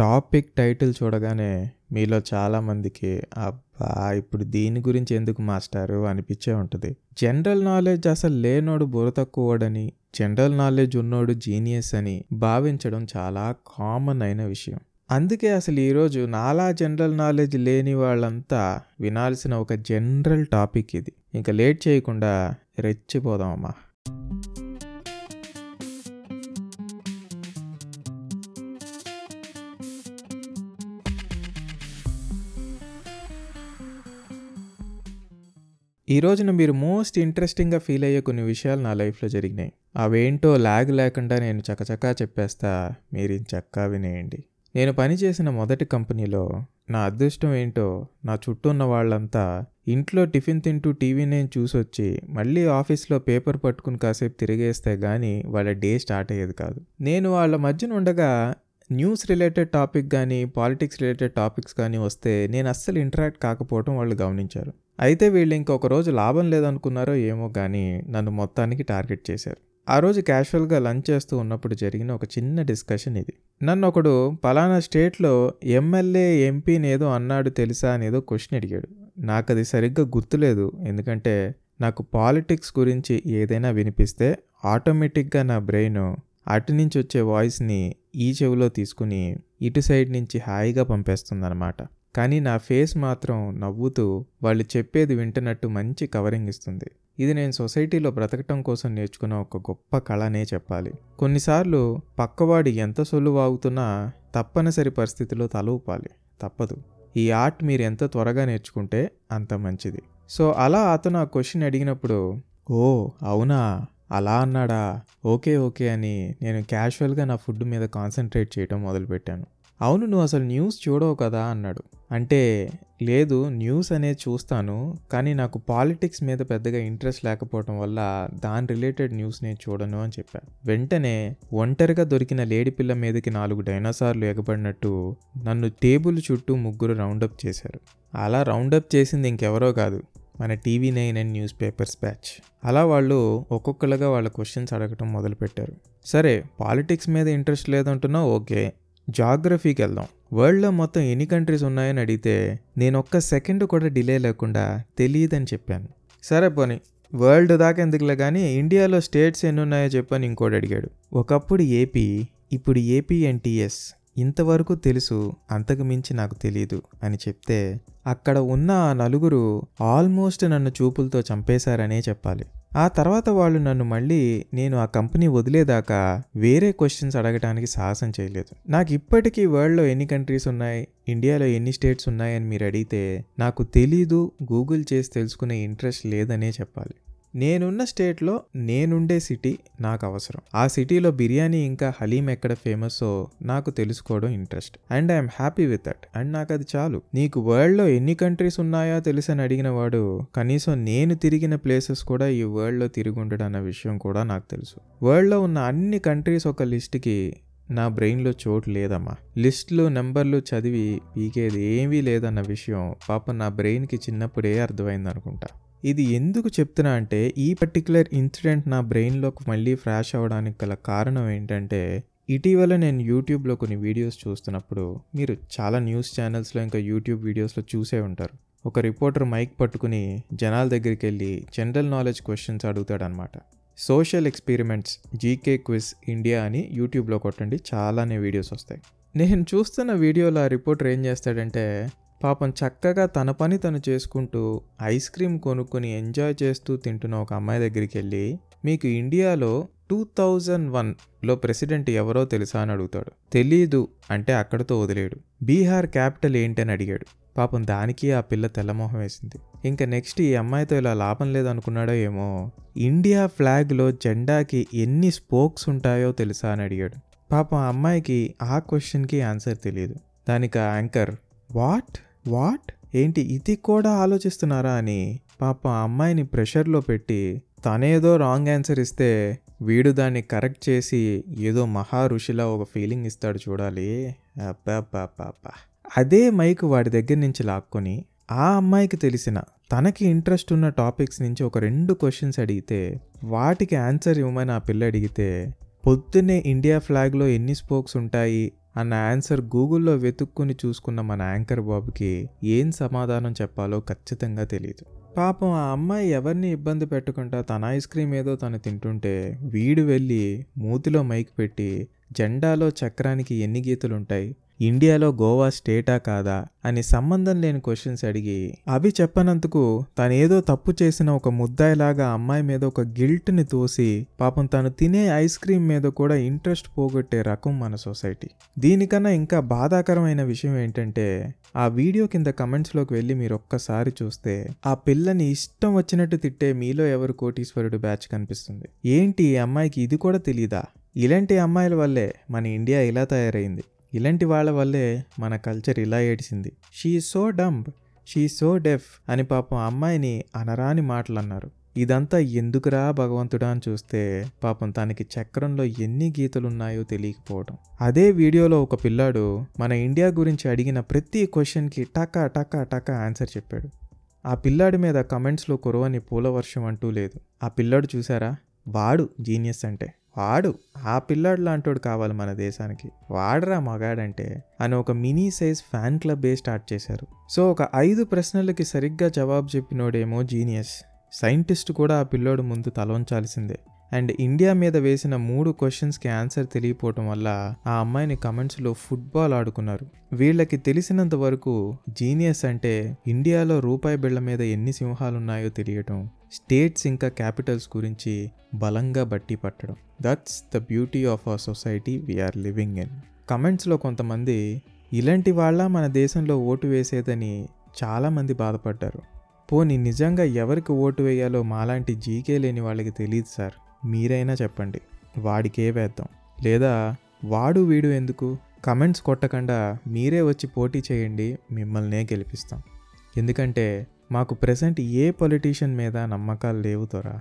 Topic title చూడగానే మీలో చాలామందికి అబ్బా ఇప్పుడు దీని గురించి ఎందుకు మాస్టారు అనిపించే ఉంటుంది. జనరల్ నాలెడ్జ్ అసలు లేనోడు బుర్ర తక్కువడని జనరల్ నాలెడ్జ్ ఉన్నోడు జీనియస్ అని భావించడం చాలా కామన్ అయిన విషయం. అందుకే అసలు ఈరోజు నాలా జనరల్ నాలెడ్జ్ లేని వాళ్ళంతా వినాల్సిన ఒక జనరల్ టాపిక్ ఇది. ఇంకా లేట్ చేయకుండా రెచ్చిపోదామమ్మా. ఈ రోజున మీరు మోస్ట్ ఇంట్రెస్టింగ్గా ఫీల్ అయ్యే కొన్ని విషయాలు నా లైఫ్లో జరిగినాయి. అవేంటో లాగ్ లేకుండా నేను చకచకా చెప్పేస్తా మీరు చక్కా వినేయండి. నేను పనిచేసిన మొదటి కంపెనీలో నా అదృష్టం ఏంటో నా చుట్టూ ఉన్న వాళ్ళంతా ఇంట్లో టిఫిన్ తింటూ టీవీ నేను చూసొచ్చి మళ్ళీ ఆఫీస్లో పేపర్ పట్టుకుని కాసేపు తిరిగేస్తే కానీ వాళ్ళ డే స్టార్ట్ అయ్యేది కాదు. నేను వాళ్ళ మధ్యన ఉండగా న్యూస్ రిలేటెడ్ టాపిక్ కానీ పాలిటిక్స్ రిలేటెడ్ టాపిక్స్ కానీ వస్తే నేను అస్సలు ఇంటరాక్ట్ కాకపోవడం వాళ్ళు గమనించారు. అయితే వీళ్ళు ఇంకొక రోజు లాభం లేదనుకున్నారో ఏమో కానీ నన్ను మొత్తానికి టార్గెట్ చేశారు. ఆ రోజు క్యాషువల్గా లంచ్ చేస్తూ ఉన్నప్పుడు జరిగిన ఒక చిన్న డిస్కషన్ ఇది. నన్ను ఒకడు పలానా స్టేట్లో ఎమ్మెల్యే ఎంపీని ఏదో అన్నాడు తెలుసా అనేదో క్వశ్చన్ అడిగాడు. నాకు అది సరిగ్గా గుర్తులేదు. ఎందుకంటే నాకు పాలిటిక్స్ గురించి ఏదైనా వినిపిస్తే ఆటోమేటిక్గా నా బ్రెయిన్ అటు నుంచి వచ్చే వాయిస్ని ఈ చెవిలో తీసుకుని ఇటు సైడ్ నుంచి హాయిగా పంపేస్తుందన్నమాట. కానీ నా ఫేస్ మాత్రం నవ్వుతూ వాళ్ళు చెప్పేది వింటున్నట్టు మంచి కవరింగ్ ఇస్తుంది. ఇది నేను సొసైటీలో బ్రతకటం కోసం నేర్చుకున్న ఒక గొప్ప కళనే చెప్పాలి. కొన్నిసార్లు పక్కవాడు ఎంత సొల్లు వాగుతున్నా తప్పనిసరి పరిస్థితిలో తల ఊపాలి. తప్పదు. ఈ ఆర్ట్ మీరు ఎంత త్వరగా నేర్చుకుంటే అంత మంచిది. సో అలా అతను ఆ క్వశ్చన్ అడిగినప్పుడు ఓ అవునా? అలా అన్నాడా? ఓకే ఓకే అని నేను క్యాషువల్గా నా ఫుడ్ మీద కాన్సన్ట్రేట్ చేయడం మొదలుపెట్టాను. అవును నువ్వు అసలు న్యూస్ చూడవు కదా అన్నాడు. అంటే లేదు న్యూస్ అనేది చూస్తాను కానీ నాకు పాలిటిక్స్ మీద పెద్దగా ఇంట్రెస్ట్ లేకపోవడం వల్ల దాని రిలేటెడ్ న్యూస్ నేను చూడను అని చెప్పాను వెంటనే ఒంటరిగా దొరికిన లేడి పిల్ల మీదకి నాలుగు డైనోసార్లు ఎగబడినట్టు నన్ను టేబుల్ చుట్టూ ముగ్గురు రౌండప్ చేశారు. అలా రౌండప్ చేసింది ఇంకెవరో కాదు మన TV nine and news papers batch. అలా వాళ్ళు ఒక్కొక్కరుగా వాళ్ళ క్వశ్చన్స్ అడగటం మొదలుపెట్టారు. సరే పాలిటిక్స్ మీద ఇంట్రెస్ట్ లేదంటున్నా ఓకే. జాగ్రఫీకి వెళ్దాం. వరల్డ్లో మొత్తం ఎన్ని కంట్రీస్ ఉన్నాయని అడిగితే నేను ఒక్క సెకండ్ కూడా డిలే లేకుండా తెలియదని చెప్పాను. సరే పోనీ వరల్డ్ దాకా ఎందుకులే కానీ ఇండియాలో స్టేట్స్ ఎన్ని ఉన్నాయో చెప్పని ఇంకోటి అడిగాడు. ఒకప్పుడు ఏపీ ఇప్పుడు ఏపీ ఎన్టీఎస్. ఇంతవరకు తెలుసు అంతకు మించి నాకు తెలియదు అని చెప్తే అక్కడ ఉన్న ఆ నలుగురు ఆల్మోస్ట్ నన్ను చూపులతో చంపేశారనే చెప్పాలి. ఆ తర్వాత వాళ్ళు నన్ను మళ్ళీ నేను ఆ కంపెనీ వదిలేదాకా వేరే క్వశ్చన్స్ అడగడానికి సాహసం చేయలేదు. నాకు ఇప్పటికీ వరల్డ్లో ఎన్ని కంట్రీస్ ఉన్నాయి ఇండియాలో ఎన్ని స్టేట్స్ ఉన్నాయని మీరు అడిగితే నాకు తెలీదు గూగుల్ చేసి తెలుసుకునే ఇంట్రెస్ట్ లేదనే చెప్పాలి. నేనున్న స్టేట్లో నేనుండే సిటీ నాకు అవసరం ఆ సిటీలో బిర్యానీ ఇంకా హలీం ఎక్కడ ఫేమస్సో నాకు తెలుసుకోవడం interest. And I'm happy with that. And నాకు అది చాలు. నీకు వరల్డ్లో ఎన్ని కంట్రీస్ ఉన్నాయో తెలుసని అడిగిన వాడు కనీసం నేను తిరిగిన ప్లేసెస్ కూడా ఈ వరల్డ్లో తిరిగి ఉండడం అన్న విషయం కూడా నాకు తెలుసు. వరల్డ్లో ఉన్న అన్ని కంట్రీస్ ఒక లిస్ట్కి నా బ్రెయిన్లో చోటు లేదమ్మా. లిస్టులు నెంబర్లు చదివి పీకేది ఏమీ లేదన్న విషయం పాప నా బ్రెయిన్కి చిన్నప్పుడే అర్థమైంది అనుకుంటా ఇది ఎందుకు చెప్తున్నా అంటే ఈ పర్టికులర్ ఇన్సిడెంట్ నా బ్రెయిన్లోకి మళ్ళీ ఫ్లాష్ అవ్వడానికి గల కారణం ఏంటంటే ఇటీవల నేను యూట్యూబ్లో కొన్ని వీడియోస్ చూస్తున్నప్పుడు మీరు చాలా న్యూస్ ఛానల్స్లో ఇంకా యూట్యూబ్ వీడియోస్లో చూసే ఉంటారు. ఒక రిపోర్టర్ మైక్ పట్టుకుని జనాల దగ్గరికి వెళ్ళి general knowledge questions అడుగుతాడనమాట social experiments GK quiz India అని యూట్యూబ్లో కొట్టండి చాలానే వీడియోస్ వస్తాయి. నేను చూస్తున్న వీడియోలో ఆ రిపోర్టర్ ఏం చేస్తాడంటే పాపం చక్కగా తన పని తను చేసుకుంటూ ఐస్ క్రీమ్ కొనుక్కొని ఎంజాయ్ చేస్తూ తింటున్న ఒక అమ్మాయి దగ్గరికి వెళ్ళి మీకు ఇండియాలో టూ థౌజండ్ వన్లో ప్రెసిడెంట్ ఎవరో తెలుసా? అని అడుగుతాడు. తెలీదు. అంటే అక్కడతో వదిలేడు. బీహార్ క్యాపిటల్ ఏంటని అడిగాడు. పాపం దానికి ఆ పిల్ల తెల్లమోహం వేసింది. ఇంకా నెక్స్ట్ ఈ అమ్మాయితో ఇలా లాభం లేదనుకున్నాడో ఏమో ఇండియా ఫ్లాగ్లో జెండాకి ఎన్ని స్పోక్స్ ఉంటాయో తెలుసా? అని అడిగాడు. పాపం ఆ అమ్మాయికి ఆ క్వశ్చన్కి ఆన్సర్ తెలియదు దానికి ఆ యాంకర్ వాట్? వాట్? ఏంటి ఇది కూడా ఆలోచిస్తున్నారా అని? పాప ఆ అమ్మాయిని ప్రెషర్లో పెట్టి తనేదో రాంగ్ ఆన్సర్ ఇస్తే వీడు దాన్ని కరెక్ట్ చేసి ఏదో మహా ఋషిలా ఒక ఫీలింగ్ ఇస్తాడు చూడాలి. అబ్బా అదే మైక్ వాడి దగ్గర నుంచి లాక్కొని ఆ అమ్మాయికి తెలిసిన తనకి ఇంట్రెస్ట్ ఉన్న టాపిక్స్ నుంచి ఒక రెండు క్వశ్చన్స్ అడిగితే వాటికి ఆన్సర్ ఇవ్వమని ఆ పిల్ల అడిగితే పొద్దున్నే ఇండియా ఫ్లాగ్లో ఎన్ని స్పోక్స్ ఉంటాయి? అన్న ఆన్సర్ గూగుల్లో వెతుక్కుని చూసుకున్న మన యాంకర్ బాబుకి ఏం సమాధానం చెప్పాలో ఖచ్చితంగా తెలియదు పాపం ఆ అమ్మాయి ఎవరిని ఇబ్బంది పెట్టకుండా తన ఐస్ క్రీమ్ ఏదో తను తింటుంటే వీడు వెళ్ళి మూతిలో మైక్ పెట్టి జెండాలో చక్రానికి ఎన్ని గీతలుంటాయి? ఇండియాలో గోవా స్టేటా కాదా అని సంబంధం లేని క్వశ్చన్స్ అడిగి అవి చెప్పనందుకు తనేదో తప్పు చేసిన ఒక ముద్దాయిలాగా అమ్మాయి మీద ఒక గిల్ట్ని తోసి పాపం తను తినే ఐస్ క్రీమ్ మీద కూడా ఇంట్రెస్ట్ పోగొట్టే రకం మన సొసైటీ. దీనికన్నా ఇంకా బాధాకరమైన విషయం ఏంటంటే ఆ వీడియో కింద కమెంట్స్లోకి వెళ్ళి మీరు ఒక్కసారి చూస్తే ఆ పిల్లని ఇష్టం వచ్చినట్టు తిట్టే మీలో ఎవరు కోటీశ్వరుడు బ్యాచ్ కనిపిస్తుంది? ఏంటి ఈ అమ్మాయికి ఇది కూడా తెలీదా? ఇలాంటి అమ్మాయిల వల్లే మన ఇండియా ఇలా తయారైంది. ఇలాంటి వాళ్ళ వల్లే మన కల్చర్ ఇలా ఏడిసింది she so dumb she so deaf అని పాపం అమ్మాయిని అనరాని మాటలు అన్నారు ఇదంతా ఎందుకురా భగవంతుడా అని చూస్తే పాపం తనకి చక్రంలో ఎన్ని గీతలున్నాయో తెలియకపోవడం. అదే వీడియోలో ఒక పిల్లాడు మన ఇండియా గురించి అడిగిన ప్రతి క్వశ్చన్కి టకా టకా టకా ఆన్సర్ చెప్పాడు. ఆ పిల్లాడి మీద కమెంట్స్లో కురవని పూల వర్షం అంటూ లేదు. ఆ పిల్లాడు చూసారా? వాడు జీనియస్ అంటే వాడు ఆ పిల్లాడు లాంటోడు కావాలి మన దేశానికి. వాడరా మగాడంటే అని ఒక మినీ సైజ్ ఫ్యాన్ క్లబ్బే స్టార్ట్ చేశారు. సో ఒక ఐదు ప్రశ్నలకి సరిగ్గా జవాబు చెప్పినోడేమో జీనియస్. సైంటిస్ట్ కూడా ఆ పిల్లోడు ముందు తలవంచాల్సిందే. అండ్ ఇండియా మీద వేసిన మూడు క్వశ్చన్స్కి ఆన్సర్ తెలియపోవటం వల్ల ఆ అమ్మాయిని కమెంట్స్లో ఫుట్బాల్ ఆడుకున్నారు. వీళ్ళకి తెలిసినంత వరకు జీనియస్ అంటే ఇండియాలో రూపాయి బిళ్ళ మీద ఎన్ని సింహాలున్నాయో తెలియటం స్టేట్స్ ఇంకా క్యాపిటల్స్ గురించి బలంగా బట్టి పట్టడం. That's the beauty of our society we are living in కమెంట్స్లో కొంతమంది ఇలాంటి వాళ్ళ మన దేశంలో ఓటు వేసేదని చాలామంది బాధపడ్డారు. పోనీ నిజంగా ఎవరికి ఓటు వేయాలో మాలాంటి జీకే లేని వాళ్ళకి తెలియదు సార్. మీరైనా చెప్పండి. వాడికే వేద్దాం. లేదా వాడు వీడు ఎందుకు? కమెంట్స్ కొట్టకుండా మీరే వచ్చి పోటీ చేయండి మిమ్మల్నే గెలిపిస్తాం. ఎందుకంటే మాకు ప్రెసెంట్ ఏ పొలిటీషియన్ మీద నమ్మకాలు లేవు తోరా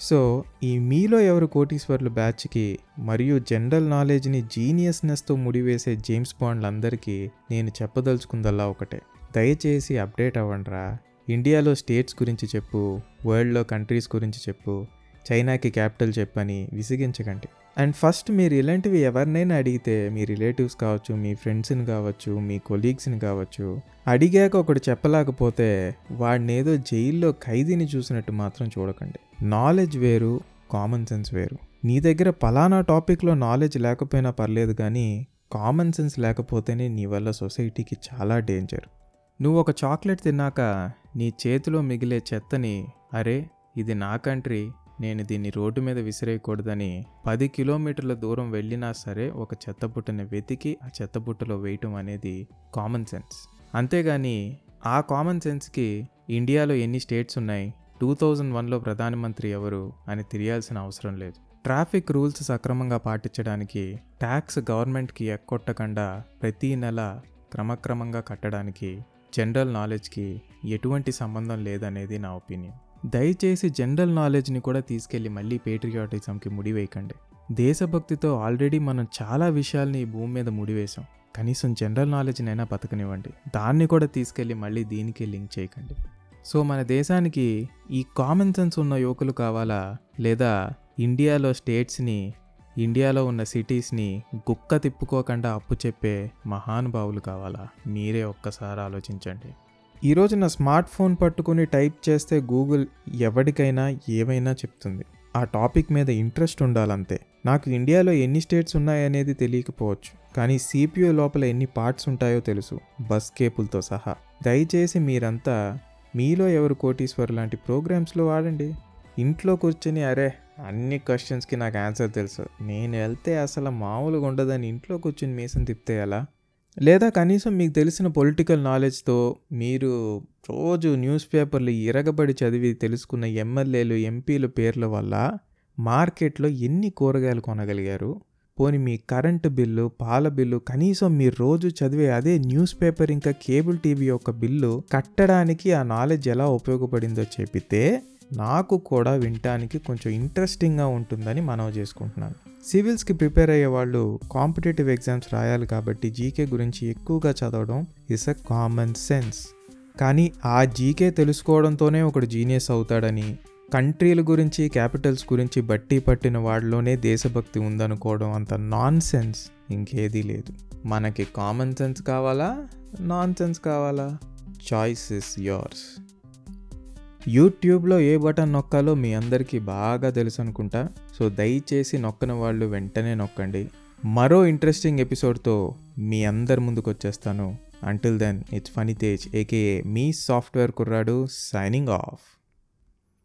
సో ఈ మీలో ఎవరు కోటీశ్వర్లు బ్యాచ్కి మరియు జనరల్ నాలెడ్జ్ని జీనియస్నెస్తో ముడివేసే జేమ్స్ బాండ్లందరికీ నేను చెప్పదలుచుకుందల్లా ఒకటే. దయచేసి అప్డేట్ అవ్వండిరా. ఇండియాలో స్టేట్స్ గురించి చెప్పు వరల్డ్లో కంట్రీస్ గురించి చెప్పు చైనాకి క్యాపిటల్ చెప్పని విసిగించకండి. అండ్ ఫస్ట్ మీరు ఇలాంటివి ఎవరినైనా అడిగితే మీ రిలేటివ్స్ కావచ్చు మీ ఫ్రెండ్స్ని కావచ్చు మీ కొలీగ్స్ని కావచ్చు అడిగాక ఒకటి చెప్పలేకపోతే వాడిని ఏదో జైల్లో ఖైదీని చూసినట్టు మాత్రం చూడకండి. నాలెడ్జ్ వేరు కామన్ సెన్స్ వేరు. నీ దగ్గర పలానా టాపిక్లో నాలెడ్జ్ లేకపోయినా పర్లేదు కానీ కామన్ సెన్స్ లేకపోతేనే నీ వల్ల సొసైటీకి చాలా డేంజర్ నువ్వు ఒక చాక్లెట్ తిన్నాక నీ చేతిలో మిగిలే చెత్తని అరే ఇది నా కంట్రీ నేను దీన్ని రోడ్డు మీద విసిరేయకూడదని పది కిలోమీటర్ల దూరం వెళ్ళినా సరే ఒక చెత్తబుట్టని వెతికి ఆ చెత్తబుట్టలో వేయటం అనేది కామన్ సెన్స్ అంతేగాని ఆ కామన్ సెన్స్కి ఇండియాలో ఎన్ని స్టేట్స్ ఉన్నాయి? టూ థౌజండ్ వన్లో ప్రధానమంత్రి ఎవరు అని తెలియాల్సిన అవసరం లేదు. ట్రాఫిక్ రూల్స్ సక్రమంగా పాటించడానికి ట్యాక్స్ గవర్నమెంట్కి ఎక్కొట్టకుండా ప్రతీ నెల క్రమక్రమంగా కట్టడానికి జనరల్ నాలెడ్జ్కి ఎటువంటి సంబంధం లేదనేది నా ఒపీనియన్. దయచేసి జనరల్ నాలెడ్జ్ని కూడా తీసుకెళ్ళి మళ్ళీ పేట్రియాటిజంకి ముడివేయకండి. దేశభక్తితో ఆల్రెడీ మనం చాలా విషయాల్ని ఈ భూమి మీద ముడివేశాం. కనీసం జనరల్ నాలెడ్జ్నైనా బతకనివ్వండి. దాన్ని కూడా తీసుకెళ్ళి మళ్ళీ దీనికి లింక్ చేయకండి. సో మన దేశానికి ఈ కామన్ సెన్స్ ఉన్న యువకులు కావాలా? లేదా ఇండియాలో స్టేట్స్ని ఇండియాలో ఉన్న సిటీస్ని గుక్క తిప్పుకోకుండా అప్పు చెప్పే మహానుభావులు కావాలా? మీరే ఒక్కసారి ఆలోచించండి. ఈరోజు నా స్మార్ట్ ఫోన్ పట్టుకుని టైప్ చేస్తే గూగుల్ ఎవరికైనా ఏమైనా చెప్తుంది. ఆ టాపిక్ మీద ఇంట్రెస్ట్ ఉండాలంతే. నాకు ఇండియాలో ఎన్ని స్టేట్స్ ఉన్నాయనేది తెలియకపోవచ్చు. కానీ సిపియూ లోపల ఎన్ని పార్ట్స్ ఉంటాయో తెలుసు. బస్ కేపులతో సహా. దయచేసి మీరంతా మీలో ఎవరు కోటీశ్వర్ లాంటి ప్రోగ్రామ్స్లో వాడండి. ఇంట్లో కూర్చొని అరే అన్ని క్వశ్చన్స్కి నాకు ఆన్సర్ తెలుసు. నేను వెళ్తే అసలు మామూలుగా ఉండదని ఇంట్లో కూర్చొని మీసం తిప్తే ఎలా? లేదా కనీసం మీకు తెలిసిన పొలిటికల్ నాలెడ్జ్తో మీరు రోజు న్యూస్ పేపర్లు ఇరగబడి చదివి తెలుసుకున్న ఎమ్మెల్యేలు ఎంపీల పేర్ల వల్ల మార్కెట్లో ఎన్ని కూరగాయలు కొనగలిగారు? పోని మీ కరెంటు బిల్లు పాల బిల్లు కనీసం మీరు రోజు చదివే అదే న్యూస్ పేపర్ ఇంకా కేబుల్ టీవీ యొక్క బిల్లు కట్టడానికి ఆ నాలెడ్జ్ ఎలా ఉపయోగపడిందో చెప్పితే నాకు కూడా వినటానికి కొంచెం ఇంట్రెస్టింగ్గా ఉంటుందని మనవి చేసుకుంటున్నాను. సివిల్స్కి ప్రిపేర్ అయ్యే వాళ్ళు కాంపిటేటివ్ ఎగ్జామ్స్ రాయాలి కాబట్టి జీకే గురించి ఎక్కువగా చదవడం ఇస్ అ కామన్ సెన్స్ కానీ ఆ జీకే తెలుసుకోవడంతోనే ఒకడు జీనియస్ అవుతాడని కంట్రీల గురించి క్యాపిటల్స్ గురించి బట్టి పట్టిన వాడిలోనే దేశభక్తి ఉందనుకోవడం అంత నాన్ సెన్స్ ఇంకేదీ లేదు. మనకి కామన్ సెన్స్ కావాలా? నాన్ సెన్స్ కావాలా? చాయిస్ ఇస్ యోర్స్ యూట్యూబ్లో ఏ బటన్ నొక్కాలో మీ అందరికీ బాగా తెలుసు అనుకుంటా. సో దయచేసి నొక్కని వాళ్ళు వెంటనే నొక్కండి. మరో ఇంట్రెస్టింగ్ ఎపిసోడ్తో మీ అందరి ముందుకు వచ్చేస్తాను. Until then it's funny Tej AKA me software కుర్రాడు సైనింగ్ ఆఫ్